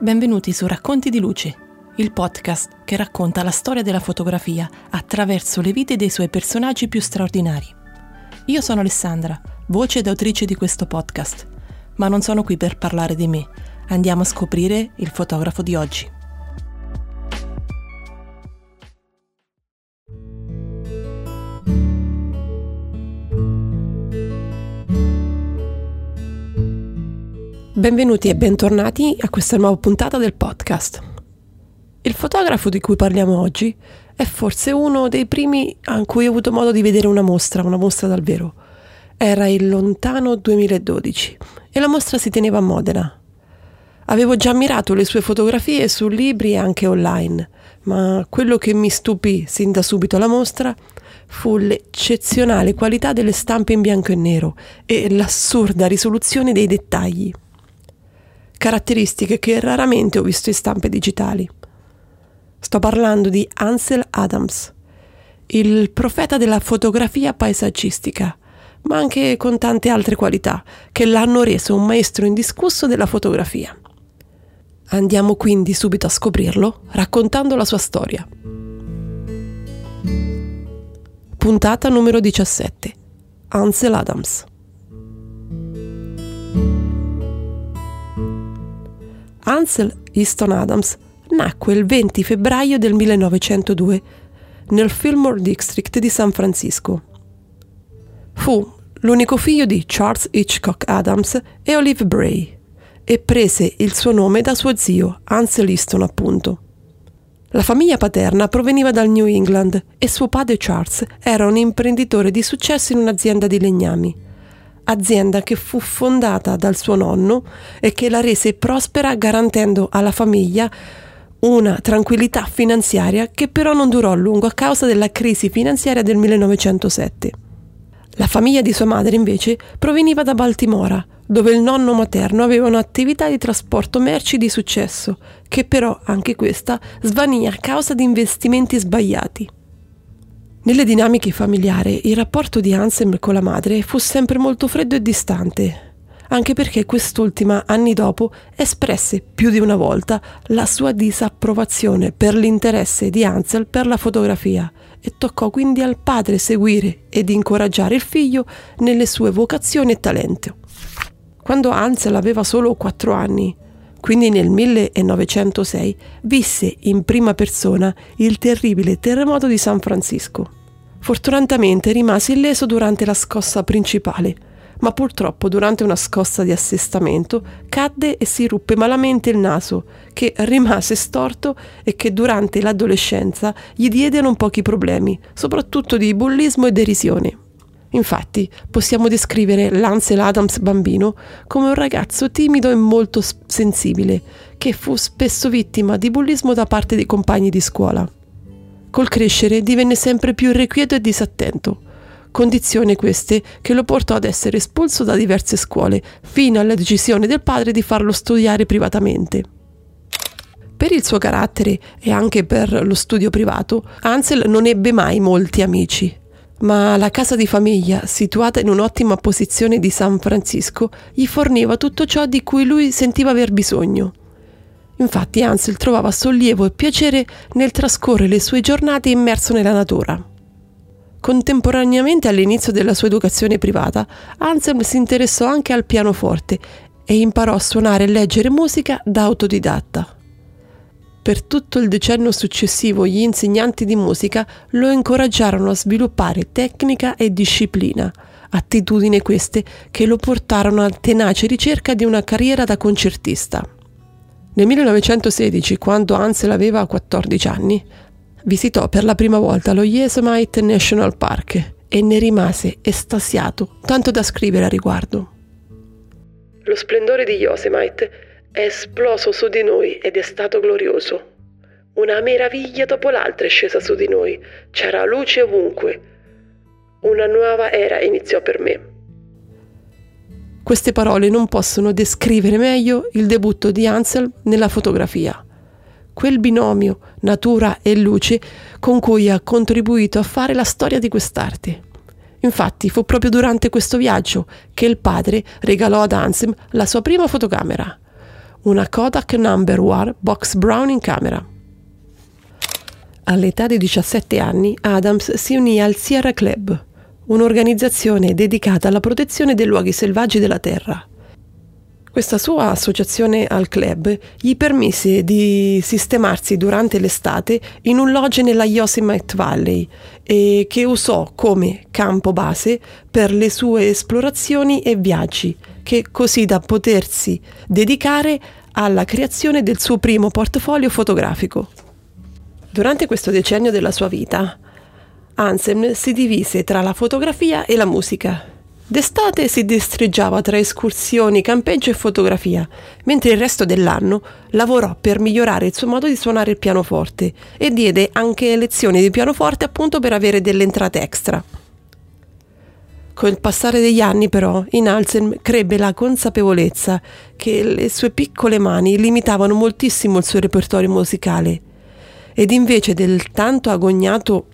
Benvenuti su Racconti di Luce, il podcast che racconta la storia della fotografia attraverso le vite dei suoi personaggi più straordinari. Io sono Alessandra, voce ed autrice di questo podcast, ma non sono qui per parlare di me. Andiamo a scoprire il fotografo di oggi. Benvenuti e bentornati a questa nuova puntata del podcast. Il fotografo di cui parliamo oggi è forse uno dei primi a cui ho avuto modo di vedere una mostra, una mostra dal vero. Era il lontano 2012 e la mostra si teneva a Modena. Avevo già ammirato le sue fotografie su libri e anche online, ma quello che mi stupì sin da subito alla mostra fu l'eccezionale qualità delle stampe in bianco e nero e l'assurda risoluzione dei dettagli caratteristiche che raramente ho visto in stampe digitali. Sto parlando di Ansel Adams, il profeta della fotografia paesaggistica, ma anche con tante altre qualità che l'hanno reso un maestro indiscusso della fotografia. Andiamo quindi subito a scoprirlo raccontando la sua storia. Puntata numero 17. Ansel Adams. Ansel Easton Adams nacque il 20 febbraio del 1902 nel Fillmore District di San Francisco. Fu l'unico figlio di Charles Hitchcock Adams e Olive Bray e prese il suo nome da suo zio, Ansel Easton appunto. La famiglia paterna proveniva dal New England e suo padre Charles era un imprenditore di successo in un'azienda di legnami azienda che fu fondata dal suo nonno e che la rese prospera garantendo alla famiglia una tranquillità finanziaria che però non durò a lungo a causa della crisi finanziaria del 1907. La famiglia di sua madre invece proveniva da Baltimora, dove il nonno materno aveva un'attività di trasporto merci di successo, che però anche questa svanì a causa di investimenti sbagliati. Nelle dinamiche familiari il rapporto di Anselm con la madre fu sempre molto freddo e distante, anche perché quest'ultima, anni dopo, espresse più di una volta la sua disapprovazione per l'interesse di Ansel per la fotografia e toccò quindi al padre seguire ed incoraggiare il figlio nelle sue vocazioni e talento. Quando Ansel aveva solo quattro anni, quindi nel 1906, visse in prima persona il terribile terremoto di San Francisco. Fortunatamente rimase illeso durante la scossa principale, ma purtroppo durante una scossa di assestamento cadde e si ruppe malamente il naso, che rimase storto e che durante l'adolescenza gli diede non pochi problemi, soprattutto di bullismo e derisione. Infatti, possiamo descrivere Lancel Adams bambino come un ragazzo timido e molto sensibile, che fu spesso vittima di bullismo da parte dei compagni di scuola. Col crescere divenne sempre più irrequieto e disattento, condizioni queste che lo portò ad essere espulso da diverse scuole, fino alla decisione del padre di farlo studiare privatamente. Per il suo carattere e anche per lo studio privato, Ansel non ebbe mai molti amici, ma la casa di famiglia, situata in un'ottima posizione di San Francisco, gli forniva tutto ciò di cui lui sentiva aver bisogno. Infatti Ansel trovava sollievo e piacere nel trascorrere le sue giornate immerso nella natura. Contemporaneamente all'inizio della sua educazione privata, Ansel si interessò anche al pianoforte e imparò a suonare e leggere musica da autodidatta. Per tutto il decennio successivo gli insegnanti di musica lo incoraggiarono a sviluppare tecnica e disciplina, attitudini queste che lo portarono a tenace ricerca di una carriera da concertista. Nel 1916, quando Ansel aveva 14 anni, visitò per la prima volta lo Yosemite National Park e ne rimase estasiato, tanto da scrivere a riguardo. Lo splendore di Yosemite è esploso su di noi ed è stato glorioso. Una meraviglia dopo l'altra è scesa su di noi, c'era luce ovunque. Una nuova era iniziò per me. Queste parole non possono descrivere meglio il debutto di Ansel nella fotografia. Quel binomio natura e luce con cui ha contribuito a fare la storia di quest'arte. Infatti fu proprio durante questo viaggio che il padre regalò ad Ansem la sua prima fotocamera, una Kodak Number One Box Brown in camera. All'età di 17 anni Adams si unì al Sierra Club, un'organizzazione dedicata alla protezione dei luoghi selvaggi della Terra. Questa sua associazione al club gli permise di sistemarsi durante l'estate in un lodge nella Yosemite Valley e che usò come campo base per le sue esplorazioni e viaggi, che così da potersi dedicare alla creazione del suo primo portfolio fotografico. Durante questo decennio della sua vita, Anselm si divise tra la fotografia e la musica. D'estate si destreggiava tra escursioni, campeggio e fotografia, mentre il resto dell'anno lavorò per migliorare il suo modo di suonare il pianoforte e diede anche lezioni di pianoforte appunto per avere delle entrate extra. Con il passare degli anni però in Anselm crebbe la consapevolezza che le sue piccole mani limitavano moltissimo il suo repertorio musicale ed invece del tanto agognato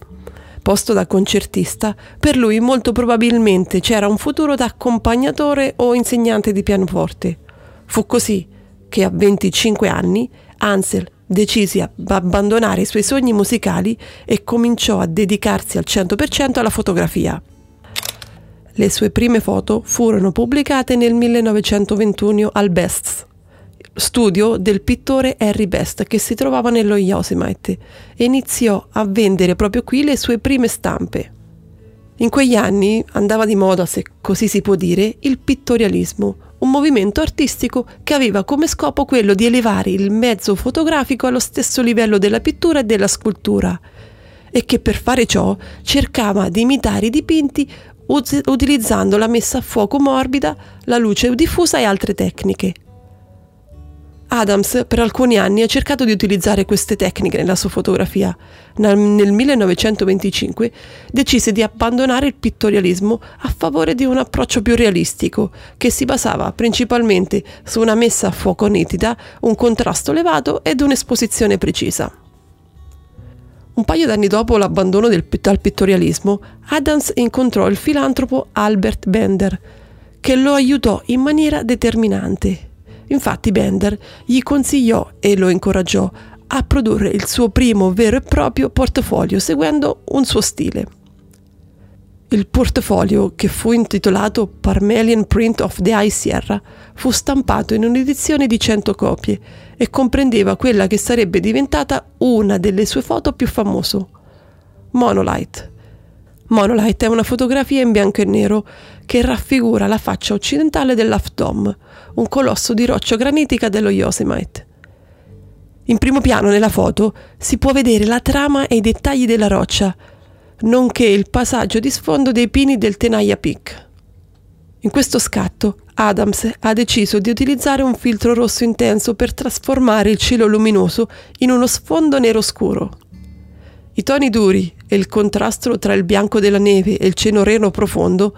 posto da concertista, per lui molto probabilmente c'era un futuro da accompagnatore o insegnante di pianoforte. Fu così che a 25 anni Ansel decise di abbandonare i suoi sogni musicali e cominciò a dedicarsi al 100% alla fotografia. Le sue prime foto furono pubblicate nel 1921 al Bests, studio del pittore Harry Best che si trovava nello Yosemite e iniziò a vendere proprio qui le sue prime stampe. In quegli anni andava di moda, se così si può dire, il pittorialismo, un movimento artistico che aveva come scopo quello di elevare il mezzo fotografico allo stesso livello della pittura e della scultura e che per fare ciò cercava di imitare i dipinti utilizzando la messa a fuoco morbida, la luce diffusa e altre tecniche. Adams per alcuni anni ha cercato di utilizzare queste tecniche nella sua fotografia. Nel 1925 decise di abbandonare il pittorialismo a favore di un approccio più realistico, che si basava principalmente su una messa a fuoco nitida, un contrasto elevato ed un'esposizione precisa. Un paio d'anni dopo l'abbandono del, dal pittorialismo, Adams incontrò il filantropo Albert Bender, che lo aiutò in maniera determinante Infatti Bender gli consigliò e lo incoraggiò a produrre il suo primo vero e proprio portafoglio seguendo un suo stile. Il portafoglio, che fu intitolato Parmelian Print of the High Sierra, fu stampato in un'edizione di 100 copie e comprendeva quella che sarebbe diventata una delle sue foto più famose, Monolite. Monolite è una fotografia in bianco e nero che raffigura la faccia occidentale dell'Half Dome, un colosso di roccia granitica dello Yosemite. In primo piano nella foto si può vedere la trama e i dettagli della roccia, nonché il passaggio di sfondo dei pini del Tenaya Peak. In questo scatto Adams ha deciso di utilizzare un filtro rosso intenso per trasformare il cielo luminoso in uno sfondo nero scuro. I toni duri e il contrasto tra il bianco della neve e il cielo reno profondo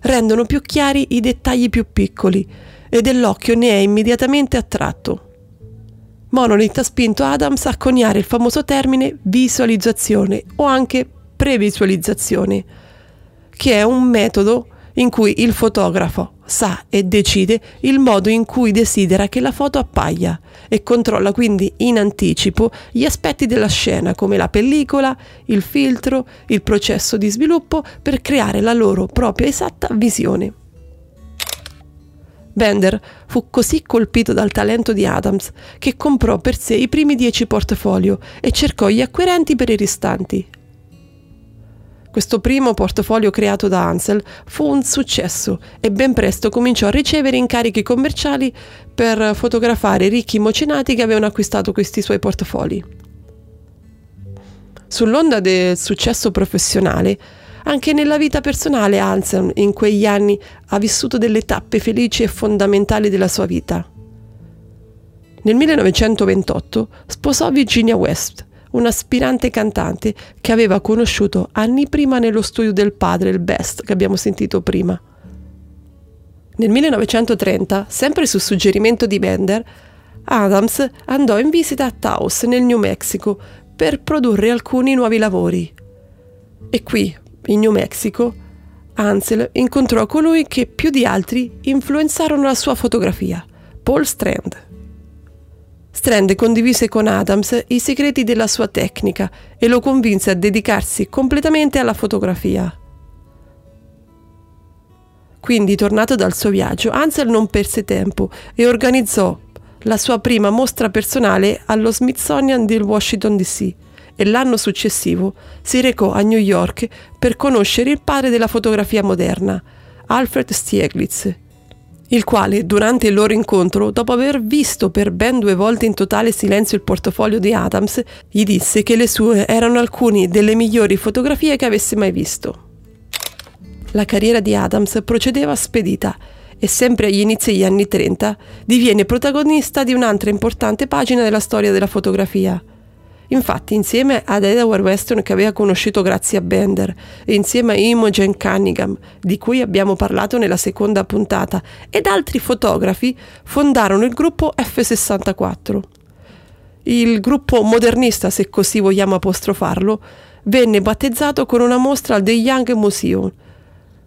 rendono più chiari i dettagli più piccoli e dell'occhio ne è immediatamente attratto. Monolith ha spinto Adams a coniare il famoso termine visualizzazione o anche previsualizzazione, che è un metodo in cui il fotografo sa e decide il modo in cui desidera che la foto appaia e controlla quindi in anticipo gli aspetti della scena come la pellicola, il filtro, il processo di sviluppo per creare la loro propria esatta visione. Bender fu così colpito dal talento di Adams che comprò per sé i primi dieci portfolio e cercò gli acquirenti per i restanti, questo primo portafoglio creato da Ansel fu un successo e ben presto cominciò a ricevere incarichi commerciali per fotografare ricchi mecenati che avevano acquistato questi suoi portafogli. Sull'onda del successo professionale, anche nella vita personale Ansel in quegli anni ha vissuto delle tappe felici e fondamentali della sua vita. Nel 1928 sposò Virginia West, un'aspirante cantante che aveva conosciuto anni prima nello studio del padre, il Best, che abbiamo sentito prima. Nel 1930, sempre su suggerimento di Bender, Adams andò in visita a Taos, nel New Mexico, per produrre alcuni nuovi lavori. E qui, in New Mexico, Ansel incontrò colui che più di altri influenzarono la sua fotografia, Paul Strand. Strand condivise con Adams i segreti della sua tecnica e lo convinse a dedicarsi completamente alla fotografia. Quindi, tornato dal suo viaggio, Ansel non perse tempo e organizzò la sua prima mostra personale allo Smithsonian di Washington DC e l'anno successivo si recò a New York per conoscere il padre della fotografia moderna, Alfred Stieglitz, il quale durante il loro incontro, dopo aver visto per ben due volte in totale silenzio il portafoglio di Adams, gli disse che le sue erano alcune delle migliori fotografie che avesse mai visto. La carriera di Adams procedeva spedita e sempre agli inizi degli anni 30 diviene protagonista di un'altra importante pagina della storia della fotografia – Infatti, insieme ad Edward Weston che aveva conosciuto grazie a Bender e insieme a Imogen Cunningham, di cui abbiamo parlato nella seconda puntata, ed altri fotografi, fondarono il gruppo F64. Il gruppo modernista, se così vogliamo apostrofarlo, venne battezzato con una mostra al The Young Museum,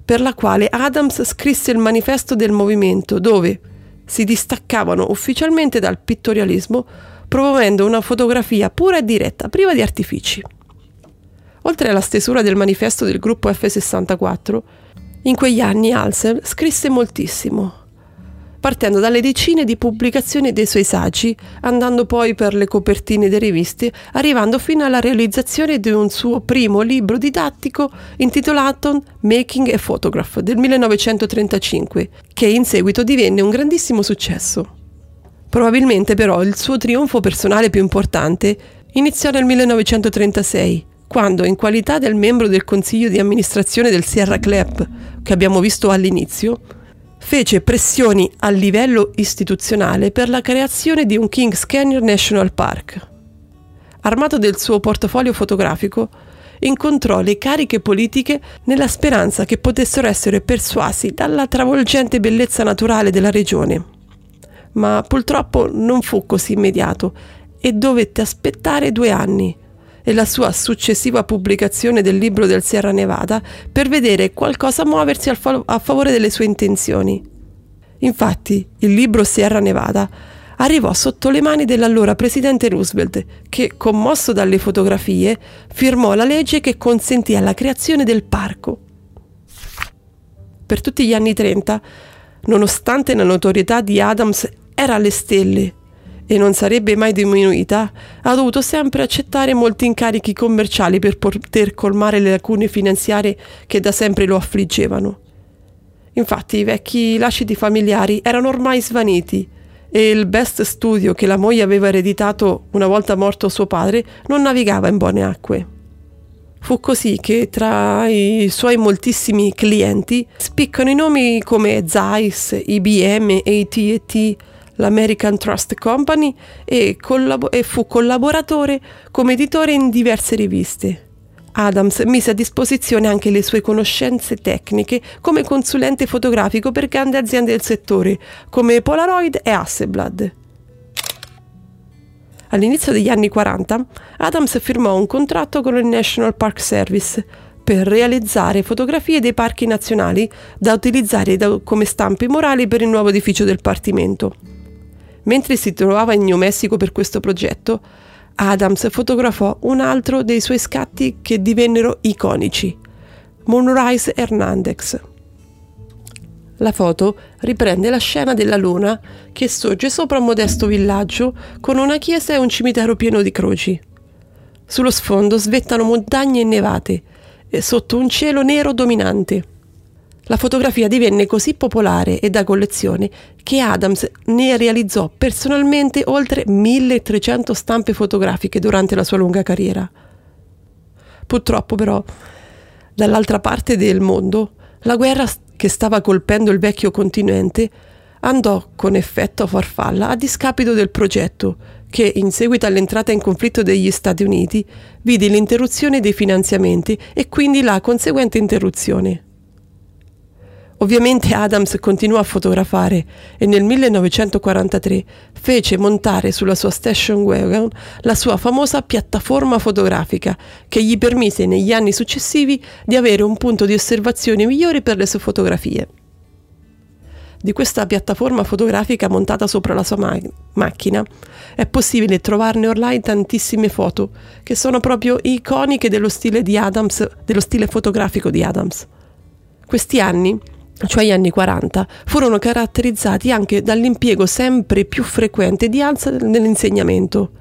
per la quale Adams scrisse il manifesto del movimento, dove si distaccavano ufficialmente dal pittorialismo promuovendo una fotografia pura e diretta, priva di artifici. Oltre alla stesura del manifesto del gruppo F64, in quegli anni Alsel scrisse moltissimo, partendo dalle decine di pubblicazioni dei suoi saggi, andando poi per le copertine delle riviste, arrivando fino alla realizzazione di un suo primo libro didattico intitolato Making a Photograph del 1935, che in seguito divenne un grandissimo successo. Probabilmente però il suo trionfo personale più importante iniziò nel 1936, quando, in qualità del membro del consiglio di amministrazione del Sierra Club, che abbiamo visto all'inizio, fece pressioni a livello istituzionale per la creazione di un Kings Canyon National Park. Armato del suo portafoglio fotografico, incontrò le cariche politiche nella speranza che potessero essere persuasi dalla travolgente bellezza naturale della regione ma purtroppo non fu così immediato e dovette aspettare due anni e la sua successiva pubblicazione del libro del Sierra Nevada per vedere qualcosa muoversi a favore delle sue intenzioni. Infatti, il libro Sierra Nevada arrivò sotto le mani dell'allora presidente Roosevelt, che, commosso dalle fotografie, firmò la legge che consentì la creazione del parco. Per tutti gli anni 30, nonostante la notorietà di Adams era alle stelle e non sarebbe mai diminuita, ha dovuto sempre accettare molti incarichi commerciali per poter colmare le lacune finanziarie che da sempre lo affliggevano. Infatti i vecchi lasciti familiari erano ormai svaniti e il best studio che la moglie aveva ereditato una volta morto suo padre non navigava in buone acque. Fu così che tra i suoi moltissimi clienti spiccano i nomi come Zeiss, IBM, AT&T, l'American Trust Company e, collab- e fu collaboratore come editore in diverse riviste. Adams mise a disposizione anche le sue conoscenze tecniche come consulente fotografico per grandi aziende del settore, come Polaroid e Hasselblad. All'inizio degli anni 40, Adams firmò un contratto con il National Park Service per realizzare fotografie dei parchi nazionali da utilizzare come stampi morali per il nuovo edificio del Partimento. Mentre si trovava in New Mexico per questo progetto, Adams fotografò un altro dei suoi scatti che divennero iconici, Moonrise Hernandez. La foto riprende la scena della luna che sorge sopra un modesto villaggio con una chiesa e un cimitero pieno di croci. Sullo sfondo svettano montagne innevate e sotto un cielo nero dominante. La fotografia divenne così popolare e da collezione che Adams ne realizzò personalmente oltre 1300 stampe fotografiche durante la sua lunga carriera. Purtroppo però, dall'altra parte del mondo, la guerra che stava colpendo il vecchio continente andò con effetto farfalla a discapito del progetto che, in seguito all'entrata in conflitto degli Stati Uniti, vide l'interruzione dei finanziamenti e quindi la conseguente interruzione Ovviamente Adams continuò a fotografare e nel 1943 fece montare sulla sua station wagon la sua famosa piattaforma fotografica che gli permise negli anni successivi di avere un punto di osservazione migliore per le sue fotografie. di questa piattaforma fotografica montata sopra la sua ma- macchina, è possibile trovarne online tantissime foto che sono proprio iconiche dello stile di Adams, dello stile fotografico di Adams. Questi anni, cioè gli anni 40, furono caratterizzati anche dall'impiego sempre più frequente di Ansel nell'insegnamento.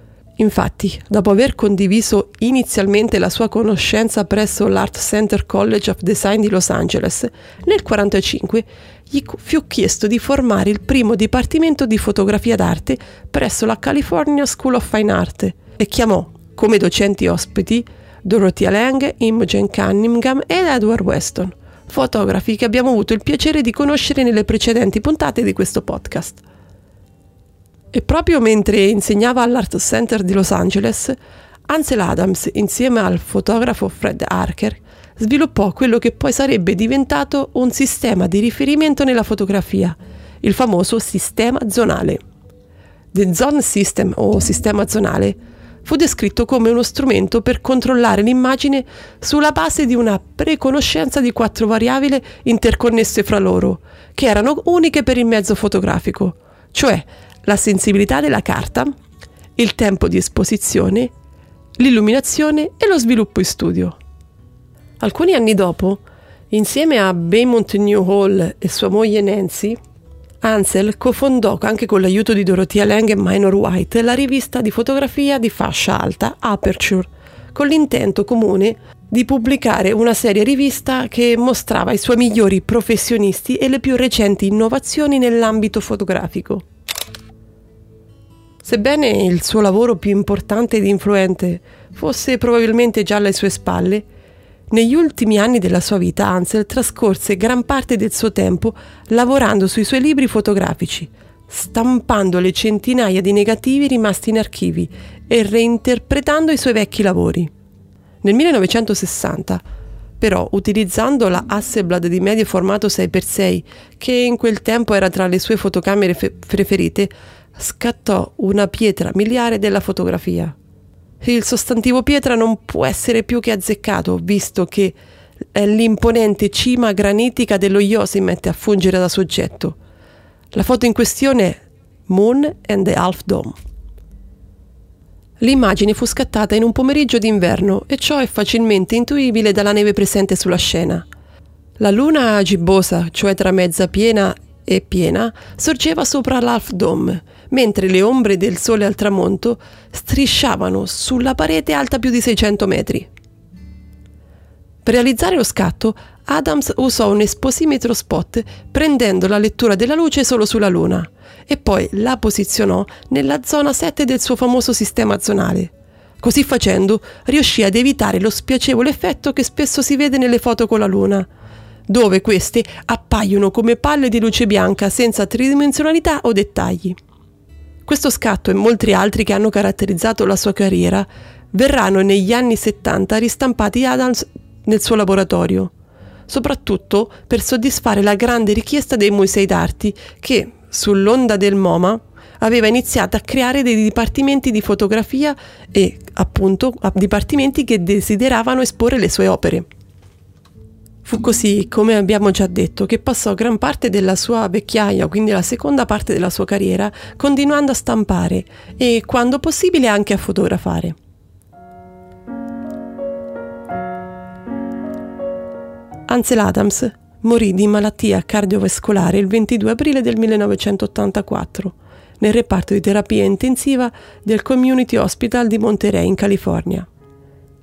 Infatti, dopo aver condiviso inizialmente la sua conoscenza presso l'Art Center College of Design di Los Angeles, nel 1945 gli fu chiesto di formare il primo dipartimento di fotografia d'arte presso la California School of Fine Art e chiamò come docenti ospiti Dorothea Lang, Imogen Cunningham ed Edward Weston, fotografi che abbiamo avuto il piacere di conoscere nelle precedenti puntate di questo podcast. E proprio mentre insegnava all'Art Center di Los Angeles, Ansel Adams, insieme al fotografo Fred Harker, sviluppò quello che poi sarebbe diventato un sistema di riferimento nella fotografia, il famoso sistema zonale. The Zone System o sistema zonale fu descritto come uno strumento per controllare l'immagine sulla base di una preconoscenza di quattro variabili interconnesse fra loro, che erano uniche per il mezzo fotografico, cioè la sensibilità della carta, il tempo di esposizione, l'illuminazione e lo sviluppo in studio. Alcuni anni dopo, insieme a Beaumont New Hall e sua moglie Nancy, Ansel cofondò anche con l'aiuto di Dorothea Lang e Minor White la rivista di fotografia di fascia alta Aperture, con l'intento comune di pubblicare una serie rivista che mostrava i suoi migliori professionisti e le più recenti innovazioni nell'ambito fotografico. Sebbene il suo lavoro più importante ed influente fosse probabilmente già alle sue spalle, negli ultimi anni della sua vita Ansel trascorse gran parte del suo tempo lavorando sui suoi libri fotografici, stampando le centinaia di negativi rimasti in archivi e reinterpretando i suoi vecchi lavori. Nel 1960, però, utilizzando la Hasselblad di medio formato 6x6, che in quel tempo era tra le sue fotocamere fe- preferite, scattò una pietra miliare della fotografia. Il sostantivo pietra non può essere più che azzeccato, visto che è l'imponente cima granitica dello Yosemite a fungere da soggetto. La foto in questione è Moon and the Half Dome. L'immagine fu scattata in un pomeriggio d'inverno e ciò è facilmente intuibile dalla neve presente sulla scena. La luna gibbosa, cioè tra mezza piena e piena, sorgeva sopra l'Half Dome mentre le ombre del sole al tramonto strisciavano sulla parete alta più di 600 metri. Per realizzare lo scatto, Adams usò un esposimetro spot prendendo la lettura della luce solo sulla Luna e poi la posizionò nella zona 7 del suo famoso sistema zonale. Così facendo riuscì ad evitare lo spiacevole effetto che spesso si vede nelle foto con la Luna, dove queste appaiono come palle di luce bianca senza tridimensionalità o dettagli. Questo scatto e molti altri che hanno caratterizzato la sua carriera verranno negli anni 70 ristampati Adams nel suo laboratorio, soprattutto per soddisfare la grande richiesta dei musei d'arte che, sull'onda del MoMA, aveva iniziato a creare dei dipartimenti di fotografia e, appunto, dipartimenti che desideravano esporre le sue opere. Fu così, come abbiamo già detto, che passò gran parte della sua vecchiaia, quindi la seconda parte della sua carriera, continuando a stampare e, quando possibile, anche a fotografare. Ansel Adams morì di malattia cardiovascolare il 22 aprile del 1984 nel reparto di terapia intensiva del Community Hospital di Monterey in California.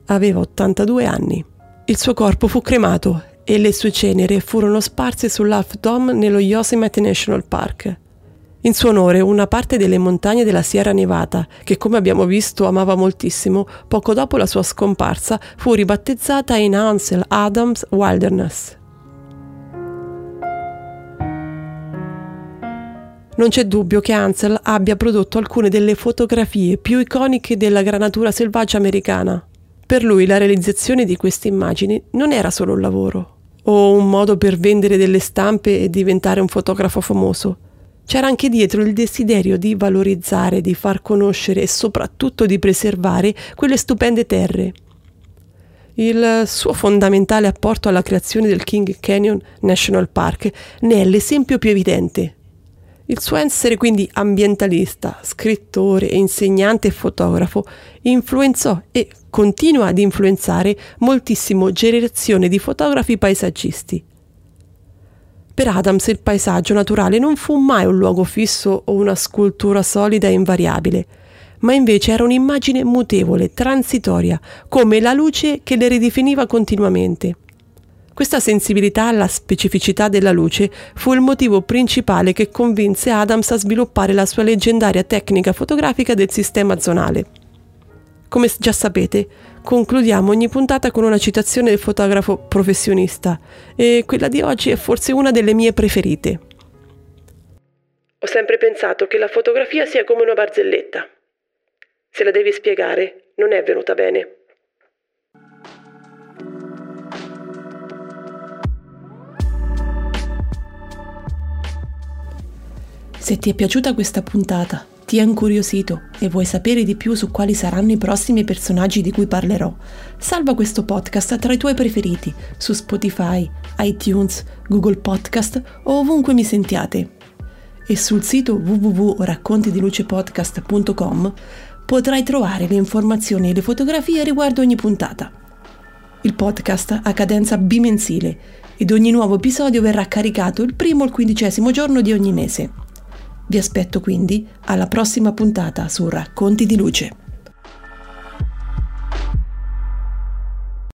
Aveva 82 anni. Il suo corpo fu cremato e le sue ceneri furono sparse sull'Half Dome nello Yosemite National Park. In suo onore, una parte delle montagne della Sierra Nevada, che come abbiamo visto amava moltissimo, poco dopo la sua scomparsa fu ribattezzata in Ansel Adams Wilderness. Non c'è dubbio che Ansel abbia prodotto alcune delle fotografie più iconiche della granatura selvaggia americana. Per lui la realizzazione di queste immagini non era solo un lavoro, o un modo per vendere delle stampe e diventare un fotografo famoso. C'era anche dietro il desiderio di valorizzare, di far conoscere e soprattutto di preservare quelle stupende terre. Il suo fondamentale apporto alla creazione del King Canyon National Park ne è l'esempio più evidente. Il suo essere quindi ambientalista, scrittore, insegnante e fotografo influenzò e continua ad influenzare moltissimo generazioni di fotografi paesaggisti. Per Adams il paesaggio naturale non fu mai un luogo fisso o una scultura solida e invariabile, ma invece era un'immagine mutevole, transitoria, come la luce che le ridefiniva continuamente. Questa sensibilità alla specificità della luce fu il motivo principale che convinse Adams a sviluppare la sua leggendaria tecnica fotografica del sistema zonale. Come già sapete, concludiamo ogni puntata con una citazione del fotografo professionista e quella di oggi è forse una delle mie preferite. Ho sempre pensato che la fotografia sia come una barzelletta. Se la devi spiegare, non è venuta bene. Se ti è piaciuta questa puntata, ti è incuriosito e vuoi sapere di più su quali saranno i prossimi personaggi di cui parlerò, salva questo podcast tra i tuoi preferiti su Spotify, iTunes, Google Podcast o ovunque mi sentiate. E sul sito www.raccontidilucepodcast.com potrai trovare le informazioni e le fotografie riguardo ogni puntata. Il podcast ha cadenza bimensile ed ogni nuovo episodio verrà caricato il primo o il quindicesimo giorno di ogni mese. Vi aspetto quindi alla prossima puntata su Racconti di Luce.